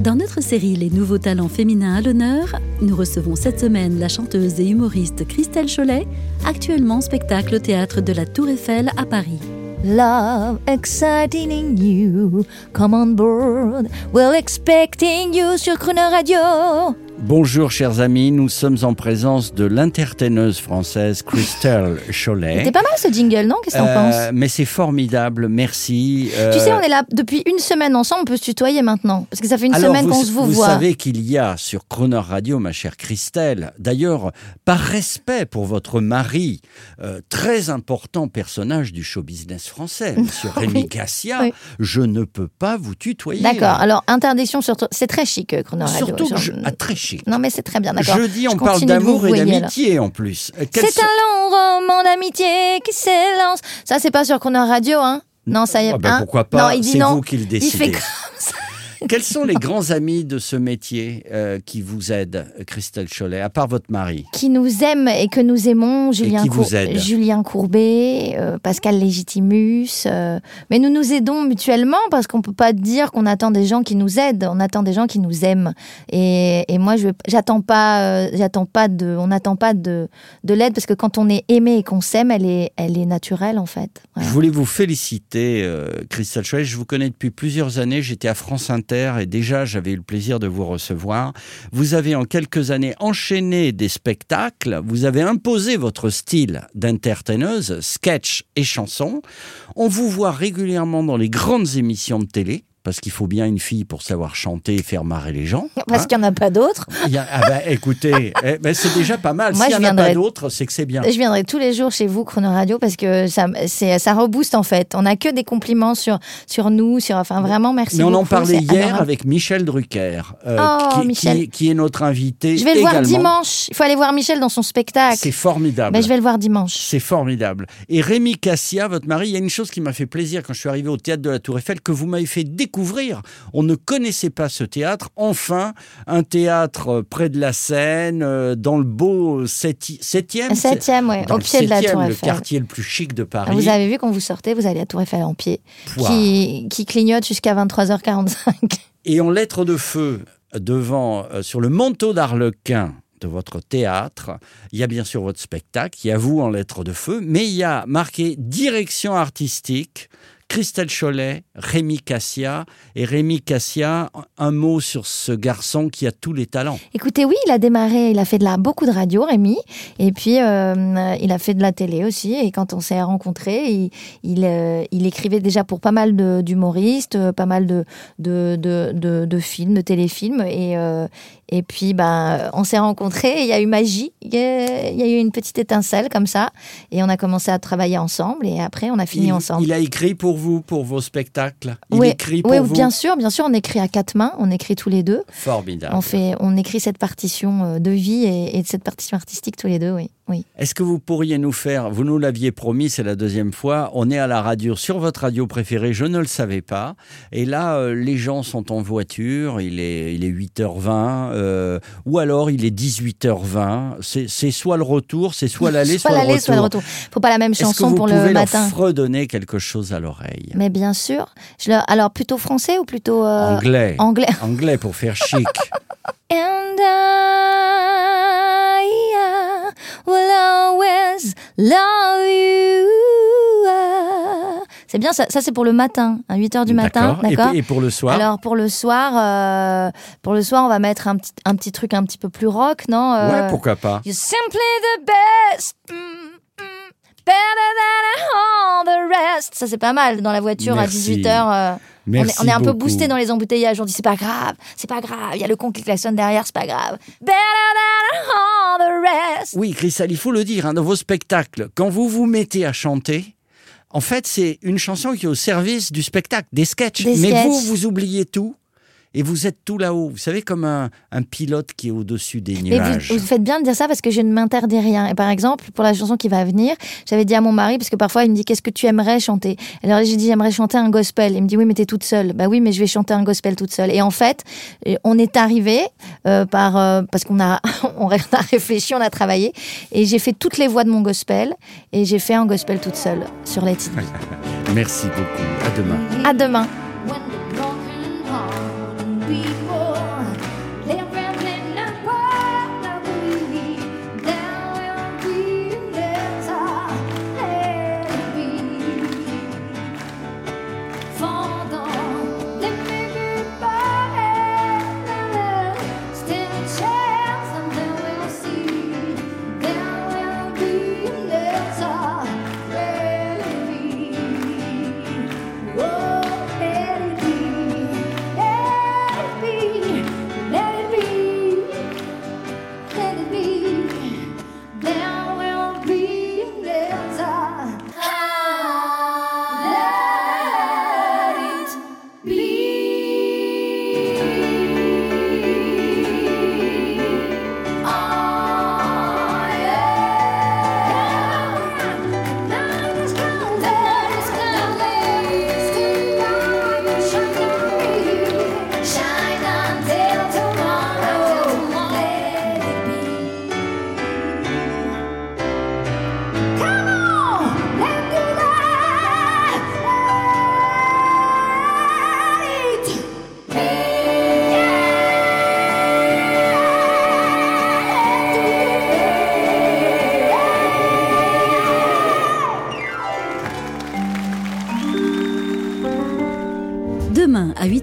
Dans notre série Les nouveaux talents féminins à l'honneur, nous recevons cette semaine la chanteuse et humoriste Christelle Cholet, actuellement en spectacle au théâtre de la Tour Eiffel à Paris. Love exciting in you. Come on board. We're expecting you sur Radio. Bonjour chers amis, nous sommes en présence de l'entertaineuse française Christelle Cholet. C'était pas mal ce jingle, non? Qu'est-ce que Euh, penses? mais c'est formidable, merci. Tu Euh, sais, on est là depuis une semaine ensemble, on peut se tutoyer maintenant. Parce que ça fait une alors, semaine vous, qu'on se vous, vous voit. savez qu'il y a sur Croner Radio, ma chère Christelle, d'ailleurs, par respect pour votre mari, euh, très important personnage du show business français, monsieur Rémi Cassia, oui. je ne peux pas vous tutoyer. D'accord, alors interdiction sur. C'est très chic, euh, Crooner Radio. Surtout je... Ah, très chic. Non, mais c'est très bien, d'accord. Jeudi, on Je parle d'amour et d'amitié en plus. Euh, C'est un long roman d'amitié qui s'élance. Ça, c'est pas sur Crooner Radio, hein Non, ça y est. Ah ben hein pourquoi pas Non, il dit C'est non. vous qui le Il décidez. fait. Quels sont les grands amis de ce métier euh, qui vous aident, Christelle Cholet, à part votre mari qui nous aime et que nous aimons, Julien, Courbet, euh, Pascal Légitimus. euh, mais nous nous aidons mutuellement parce qu'on peut pas dire qu'on attend des gens qui nous aident, on attend des gens qui nous aiment. Et, et moi, je j'attends pas, j'attends pas de, on n'attend pas de, de l'aide parce que quand on est aimé et qu'on s'aime, elle est, elle est naturelle en fait. Voilà. Je voulais vous féliciter, Christelle Cholet. Je vous connais depuis plusieurs années. J'étais à France Inter et déjà j'avais eu le plaisir de vous recevoir. Vous avez en quelques années enchaîné des spectacles. Vous avez imposé votre style d'entertaineuse, sketch et chanson. On vous voit régulièrement dans les grandes émissions de télé. Parce qu'il faut bien une fille pour savoir chanter et faire marrer les gens. Parce hein. qu'il n'y en a pas d'autres. A- ah bah, écoutez, eh c'est déjà pas mal. Moi, S'il n'y en a viendrai- pas d'autres, c'est que c'est bien. Je viendrai tous les jours chez vous, Chrono Radio, parce que ça, ça rebooste en fait. On n'a que des compliments sur, sur nous, sur, enfin vraiment merci. Mais on en parlait hier adorable. avec Michel Drucker, euh, Oh, qui, Michel. qui- qui est notre invité. Je vais le voir dimanche. Il faut aller voir Michel dans son spectacle. C'est formidable. Ben, je vais le voir dimanche. C'est formidable. Et Rémi Cassia, votre mari, il y a une chose qui m'a fait plaisir quand je suis arrivé au théâtre de la Tour Eiffel, que vous m'avez fait découvrir. On ne connaissait pas ce théâtre. Enfin, un théâtre euh, près de la Seine, euh, dans le beau septi- septième. c'est- Septième, ouais, dans au le pied de la Tour le Eiffel. quartier le plus chic de Paris. Vous avez vu quand vous sortez, vous allez à la Tour Eiffel en pied, Pouah. qui, qui clignote jusqu'à 23h45. Et en lettres de feu, devant, euh, sur le manteau d'Arlequin de votre théâtre, il y a bien sûr votre spectacle, il y a vous en lettres de feu, mais il y a marqué direction artistique, Christelle Cholet, Rémi Cassia. Et Rémi Cassia, un mot sur ce garçon qui a tous les talents. Écoutez, oui, il a démarré, il a fait de la, beaucoup de radio, Rémi, et puis euh, il a fait de la télé aussi. Et quand on s'est rencontrés, il, il, euh, il écrivait déjà pour pas mal d'humoristes, euh, pas mal de, de, de, de, films, de téléfilms. Et, euh, et puis, ben, on s'est rencontrés, il y a eu magie, il y a, il y a eu une petite étincelle comme ça, et on a commencé à travailler ensemble, et après, on a fini il, ensemble. il a écrit pour vous, pour vos spectacles? Il Oui, écrit pour oui, vous? bien sûr, bien sûr, on écrit à quatre mains, on écrit tous les deux. Formidable. On fait, on écrit cette partition euh, de vie et, et cette partition artistique tous les deux, oui. Oui. Est-ce que vous pourriez nous faire, vous nous l'aviez promis, c'est la deuxième fois, on est à la radio, sur votre radio préférée, je ne le savais pas. Et là, euh, les gens sont en voiture, il est, il est 8h20, euh, ou alors il est 18h20. C'est c'est soit le retour, c'est soit l'aller, soit, Soit soit le retour. Faut pas la même Est-ce que chanson vous pour pouvez le leur matin. fredonner quelque chose à l'oreille? Mais bien sûr. Je leur- Alors plutôt français ou plutôt euh, Anglais. anglais? Anglais pour faire chic. And I love you. C'est bien, ça, ça c'est pour le matin, à 8h du matin, d'accord Et, pour le soir Alors pour le soir, euh, pour le soir, on va mettre un petit, un petit truc un petit peu plus rock, non Euh, Ouais, pourquoi pas You're simply the best. mm, better than all the rest. Ça, c'est pas mal dans la voiture Merci. à 18h. on, est, Merci on est un peu boosté dans les embouteillages. On dit c'est pas grave, c'est pas grave. Il y a le con qui klaxonne derrière, c'est pas grave. Better than all the rest. Oui, Christelle, il faut le dire, hein, dans vos spectacles, quand vous vous mettez à chanter, en fait, c'est une chanson qui est au service du spectacle, des sketchs. Des Mais sketchs. vous, vous oubliez tout et vous êtes tout là-haut. Vous savez, comme un, un pilote qui est au-dessus des Mais nuages. vous, vous faites bien de dire ça parce que je ne m'interdis rien. Et par exemple, pour la chanson qui va venir, j'avais dit à mon mari, parce que parfois il me dit Qu'est-ce que tu aimerais chanter? Alors j'ai dit J'aimerais chanter un gospel. Il me dit Oui, mais t'es toute seule. Bah oui, mais je vais chanter un gospel toute seule. Et en fait, euh, on est arrivé euh, par, euh, parce qu'on a, on a réfléchi, on a travaillé. Et j'ai fait toutes les voix de mon gospel. Et j'ai fait un gospel toute seule sur Be. Merci beaucoup. À demain. À demain.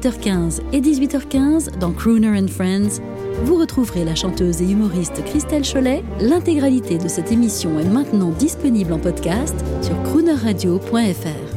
18h15 et 18h15 dans Crooner and Friends, vous retrouverez la chanteuse et humoriste Christelle Cholet. L'intégralité de cette émission est maintenant disponible en podcast sur croonerradio.fr.